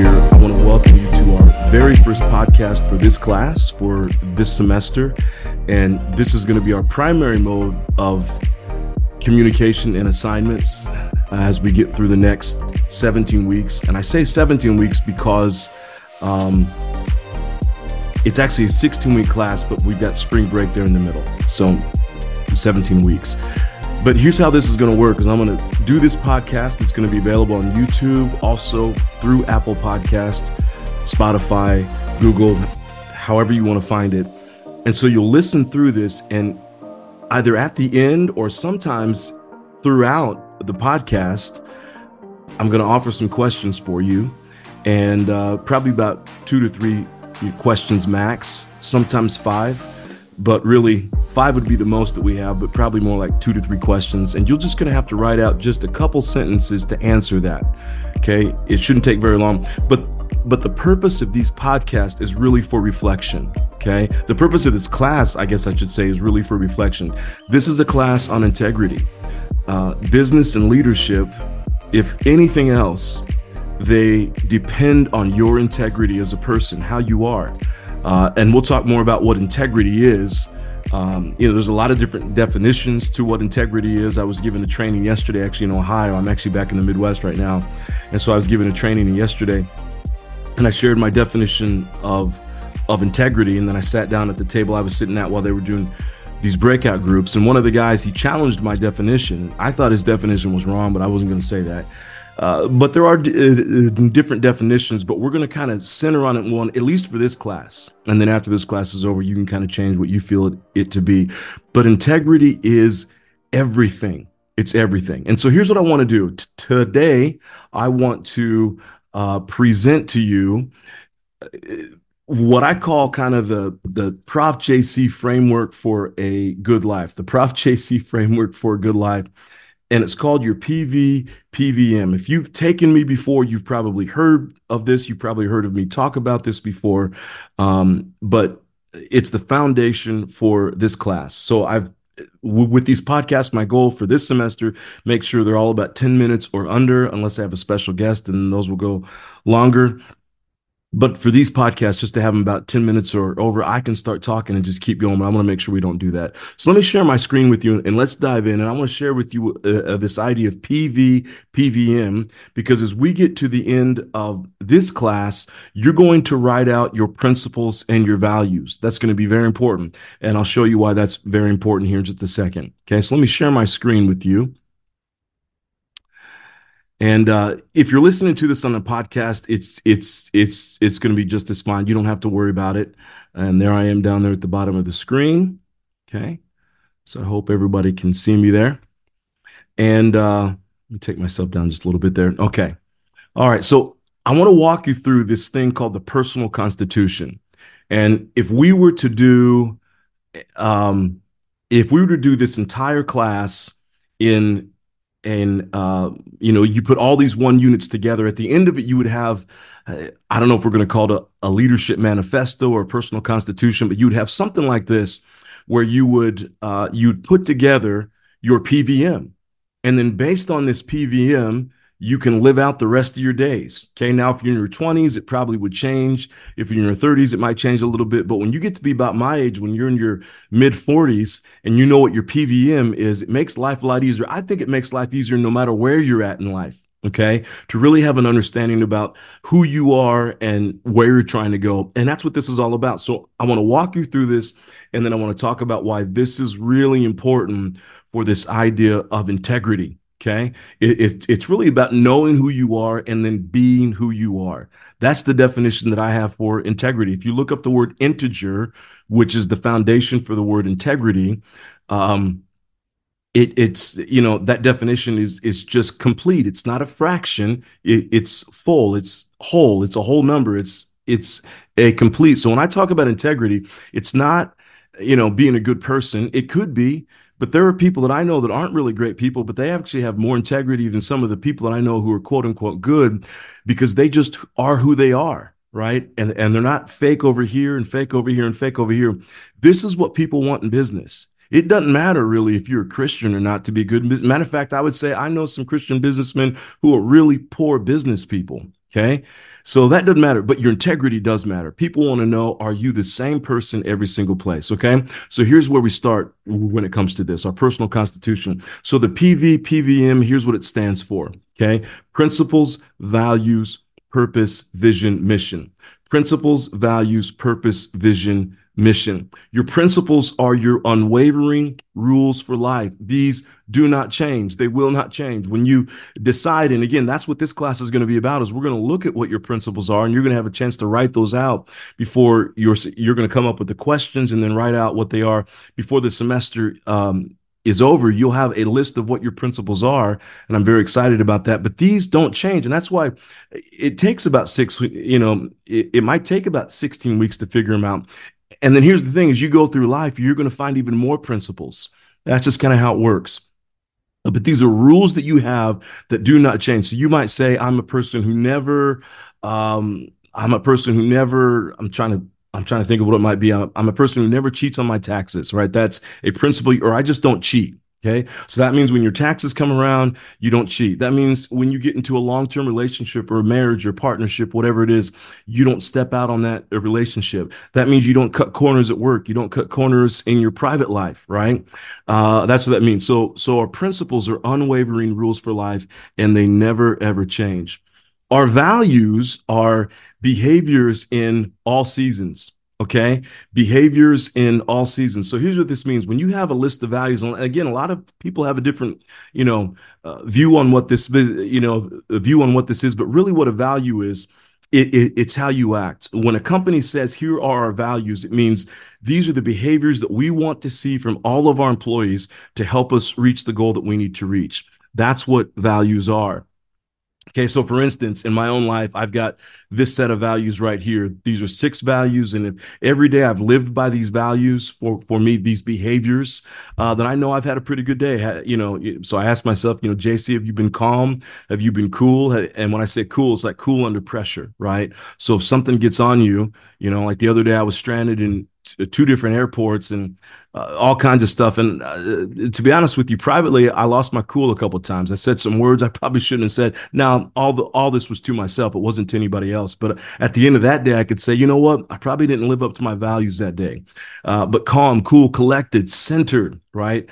here. I want to welcome you to our very first podcast for this class for this semester. And this is going to be our primary mode of communication and assignments as we get through the next 17 weeks. And I say 17 weeks because um, it's actually a 16 week class, but we've got spring break there in the middle. So 17 weeks. But here's how this is going to work is I'm going to do this podcast. It's going to be available on YouTube, also through Apple Podcast, Spotify, Google, however you want to find it. And so you'll listen through this and either at the end or sometimes throughout the podcast, I'm going to offer some questions for you and uh, probably about two to three questions max, sometimes five but really five would be the most that we have but probably more like two to three questions. And you're just going to have to write out just a couple sentences to answer that okay? It shouldn't take very long. But but the purpose of these podcasts is really for reflection okay? The purpose of this class i guess i should say is really for reflection. This is a class on integrity. Uh, business and leadership if anything else they depend on your integrity as a person how you are uh, and we'll talk more about what integrity is. Um, you know, there's a lot of different definitions to what integrity is. I was given a training yesterday, actually in Ohio. I'm actually back in the Midwest right now, and so I was given a training yesterday, and I shared my definition of of integrity. And then I sat down at the table I was sitting at while they were doing these breakout groups, and one of the guys he challenged my definition. I thought his definition was wrong, but I wasn't going to say that. Uh, but there are d- uh, different definitions, but we're going to kind of center on it one, at least for this class. And then after this class is over, you can kind of change what you feel it, it to be. But integrity is everything. It's everything. And so here's what I want to do T- today. I want to uh, present to you uh, what I call kind of the the Prof JC framework for a good life. The Prof JC framework for a good life and it's called your PV PVM. If you've taken me before, you've probably heard of this. You've probably heard of me talk about this before, um, but it's the foundation for this class. So I've with these podcasts, my goal for this semester, make sure they're all about 10 minutes or under, unless I have a special guest, and those will go longer but for these podcasts, just to have them about 10 minutes or over, I can start talking and just keep going. But I want to make sure we don't do that. So let me share my screen with you and let's dive in. And I want to share with you uh, uh this idea of PV, PVM, because as we get to the end of this class, you're going to write out your principles and your values. That's going to be very important. And I'll show you why that's very important here in just a second. Okay. So let me share my screen with you. And uh, if you're listening to this on a podcast, it's it's it's it's going to be just as fine. You don't have to worry about it. And there I am down there at the bottom of the screen. Okay, so I hope everybody can see me there. And uh, let me take myself down just a little bit there. Okay, all right. So I want to walk you through this thing called the personal constitution. And if we were to do, um, if we were to do this entire class in and uh, you know you put all these one units together at the end of it you would have uh, i don't know if we're going to call it a, a, leadership manifesto or a personal constitution but you'd have something like this where you would uh, you'd put together your pvm and then based on this pvm you can live out the rest of your days. Okay. Now, if you're in your 20s, it probably would change. If you're in your 30s, it might change a little bit. But when you get to be about my age, when you're in your mid 40s and you know what your PVM is, it makes life a lot easier. I think it makes life easier no matter where you're at in life. Okay. To really have an understanding about who you are and where you're trying to go. And that's what this is all about. So I want to walk you through this and then I want to talk about why this is really important for this idea of integrity. Okay. It, it, it's really about knowing who you are and then being who you are. That's the definition that I have for integrity. If you look up the word integer, which is the foundation for the word integrity, um, it, it's you know that definition is is just complete. It's not a fraction. It, it's full. It's whole. It's a whole number. It's it's a complete. So when I talk about integrity, it's not you know being a good person. It could be but there are people that I know that aren't really great people, but they actually have more integrity than some of the people that I know who are quote unquote good because they just are who they are, right? And and they're not fake over here and fake over here and fake over here. This is what people want in business. It doesn't matter really if you're a Christian or not to be good. Matter of fact, I would say I know some Christian businessmen who are really poor business people. Okay. So that doesn't matter, but your integrity does matter. People want to know are you the same person every single place? Okay. So here's where we start when it comes to this our personal constitution. So the PV, PVM, here's what it stands for. Okay. Principles, values, purpose, vision, mission. Principles, values, purpose, vision, mission. Your principles are your unwavering rules for life. These do not change. They will not change. When you decide, and again, that's what this class is going to be about, is we're going to look at what your principles are and you're going to have a chance to write those out before you're, you're going to come up with the questions and then write out what they are before the semester um, is over, you'll have a list of what your principles are. And I'm very excited about that. But these don't change. And that's why it takes about six, you know, it, it might take about 16 weeks to figure them out. And then here's the thing as you go through life, you're going to find even more principles. That's just kind of how it works. But these are rules that you have that do not change. So you might say, I'm a person who never, um, I'm a person who never, I'm trying to I'm trying to think of what it might be. I'm, I'm, a person who never cheats on my taxes, right? That's a principle, or I just don't cheat. Okay. So that means when your taxes come around, you don't cheat. That means when you get into a long term relationship or marriage or partnership, whatever it is, you don't step out on that relationship. That means you don't cut corners at work. You don't cut corners in your private life, right? Uh, that's what that means. So, so our principles are unwavering rules for life and they never ever change. Our values are behaviors in all seasons okay? Behaviors in all seasons. So here's what this means. When you have a list of values and again a lot of people have a different you know uh, view on what this you know view on what this is but really what a value is it, it, it's how you act. When a company says here are our values it means these are the behaviors that we want to see from all of our employees to help us reach the goal that we need to reach. That's what values are Okay, so for instance, in my own life, I've got this set of values right here. These are six values, and if every day I've lived by these values for for me, these behaviors, uh, then I know I've had a pretty good day. You know, so I ask myself, you know, JC, have you been calm? Have you been cool? And when I say cool, it's like cool under pressure, right? So if something gets on you, you know, like the other day I was stranded in two different airports and uh, all kinds of stuff. And uh, to be honest with you, privately, I lost my cool a couple of times. I said some words I probably shouldn't have said. Now, all the all this was to myself; it wasn't to anybody else. But at the end of that day, I could say, you know what? I probably didn't live up to my values that day. Uh, but calm, cool, collected, centered. Right?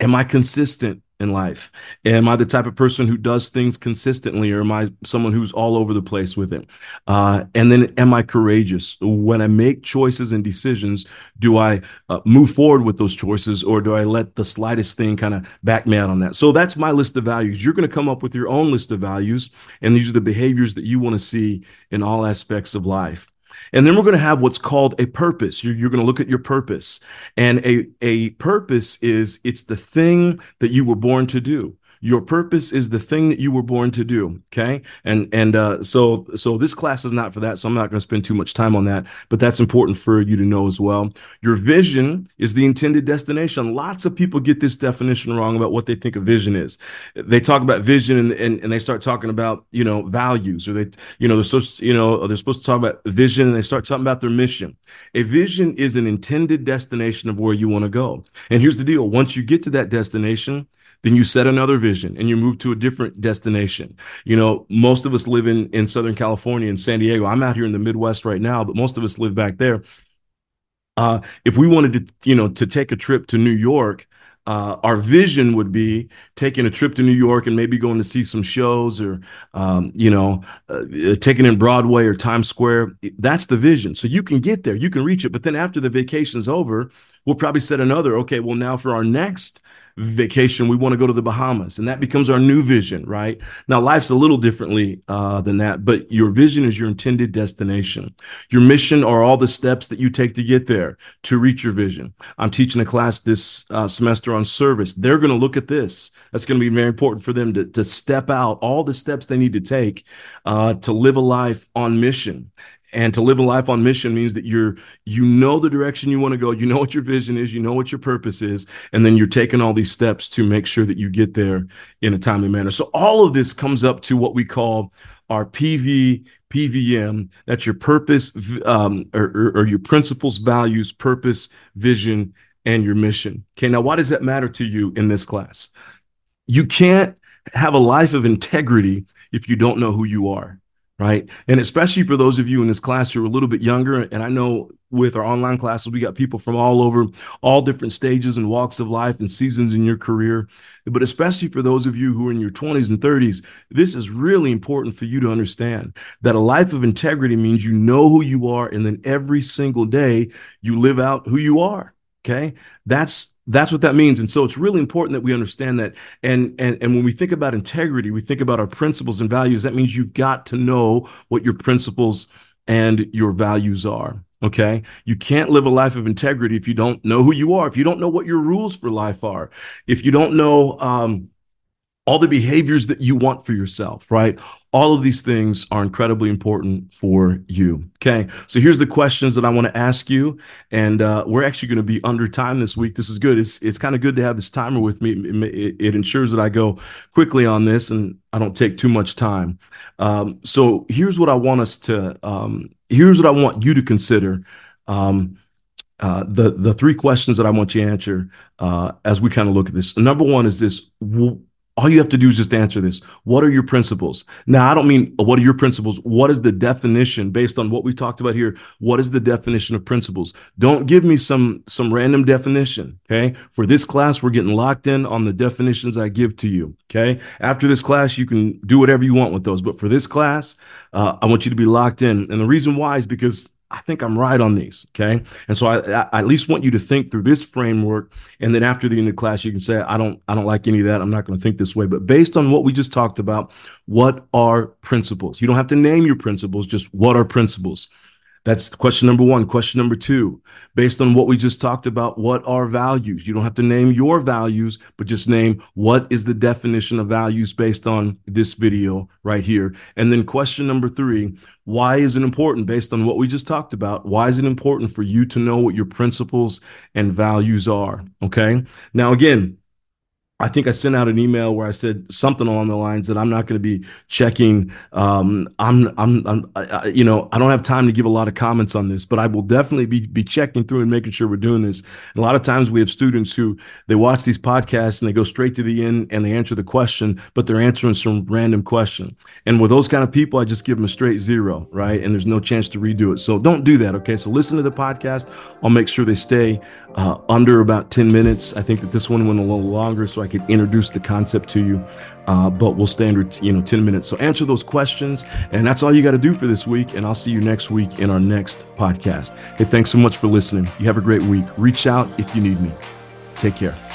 Am I consistent? In life? Am I the type of person who does things consistently, or am I someone who's all over the place with it? Uh, and then, am I courageous when I make choices and decisions? Do I uh, move forward with those choices, or do I let the slightest thing kind of back me out on that? So that's my list of values. You're going to come up with your own list of values, and these are the behaviors that you want to see in all aspects of life. And then we're going to have what's called a purpose. You're, you're, going to look at your purpose. And a, a purpose is it's the thing that you were born to do your purpose is the thing that you were born to do okay? And and uh, so so this class is not for that so i'm not going to spend too much time on that but that's important for you to know as well. Your vision is the intended destination. Lots of people get this definition wrong about what they think a vision is. They talk about vision and and, and they start talking about you know values or they you know they're supposed you know they're supposed to talk about vision and they start talking about their mission. A vision is an intended destination of where you want to go. And here's the deal once you get to that destination then you set another vision and you move to a different destination. You know, most of us live in in Southern California in San Diego. I'm out here in the Midwest right now, but most of us live back there. Uh, if we wanted to, you know, to take a trip to New York, uh, our vision would be taking a trip to New York and maybe going to see some shows or, um, you know, uh, taking in Broadway or Times Square. That's the vision. So you can get there, you can reach it. But then after the vacation's over, we'll probably set another. Okay, well now for our next vacation, we want to go to the Bahamas, and that becomes our new vision, right? Now, life's a little differently uh, than that, but your vision is your intended destination. Your mission are all the steps that you take to get there to reach your vision. I'm teaching a class this uh, semester on service. They're going to look at this. That's going to be very important for them to, to step out all the steps they need to take uh, to live a life on mission and to live a life on mission means that you're you know the direction you want to go you know what your vision is you know what your purpose is and then you're taking all these steps to make sure that you get there in a timely manner so all of this comes up to what we call our pv pvm that's your purpose um, or, or, or your principles values purpose vision and your mission. Okay, now why does that matter to you in this class? You can't have a life of integrity if you don't know who you are right? And especially for those of you in this class who are a little bit younger, and I know with our online classes, we got people from all over, all different stages and walks of life and seasons in your career. But especially for those of you who are in your 20s and 30s, this is really important for you to understand that a life of integrity means you know who you are, and then every single day you live out who you are. Okay. That's that's what that means. And so it's really important that we understand that. And, and, and when we think about integrity, we think about our principles and values. That means you've got to know what your principles and your values are. Okay. You can't live a life of integrity if you don't know who you are, if you don't know what your rules for life are, if you don't know, um, all the behaviors that you want for yourself, right? All of these things are incredibly important for you. Okay. So here's the questions that I want to ask you. And uh, we're actually going to be under time this week. This is good. It's, it's kind of good to have this timer with me. It, it, ensures that I go quickly on this and I don't take too much time. Um, so here's what I want us to, um, here's what I want you to consider. Um, uh, the the three questions that I want you to answer uh, as we kind of look at this. Number one is this: all you have to do is just answer this. What are your principles? Now, I don't mean what are your principles? What is the definition based on what we talked about here? What is the definition of principles? Don't give me some some random definition. Okay. For this class, we're getting locked in on the definitions I give to you. Okay. After this class, you can do whatever you want with those. But for this class, uh, I want you to be locked in. And the reason why is because I think I'm right on these. Okay. And so I, I, at least want you to think through this framework. And then after the end of class, you can say, I don't, I don't like any of that. I'm not going to think this way. But based on what we just talked about, what are principles? You don't have to name your principles, just what are principles? That's question number one. Question number two, based on what we just talked about, what are values? You don't have to name your values, but just name what is the definition of values based on this video right here. And then question number three, why is it important based on what we just talked about? Why is it important for you to know what your principles and values are? Okay. Now, again, I think I sent out an email where I said something along the lines that I'm not going to be checking. Um, I'm, I'm, I'm I, you know, I don't have time to give a lot of comments on this, but I will definitely be be checking through and making sure we're doing this. And a lot of times we have students who they watch these podcasts and they go straight to the end and they answer the question, but they're answering some random question. And with those kind of people, I just give them a straight zero, right? And there's no chance to redo it. So don't do that. Okay. So listen to the podcast. I'll make sure they stay uh, under about 10 minutes. I think that this one went a little longer, so I could introduce the concept to you. Uh, but we'll stand, you know, 10 minutes. So answer those questions. And that's all you got to do for this week. And I'll see you next week in our next podcast. Hey, thanks so much for listening. You have a great week. Reach out if you need me. Take care.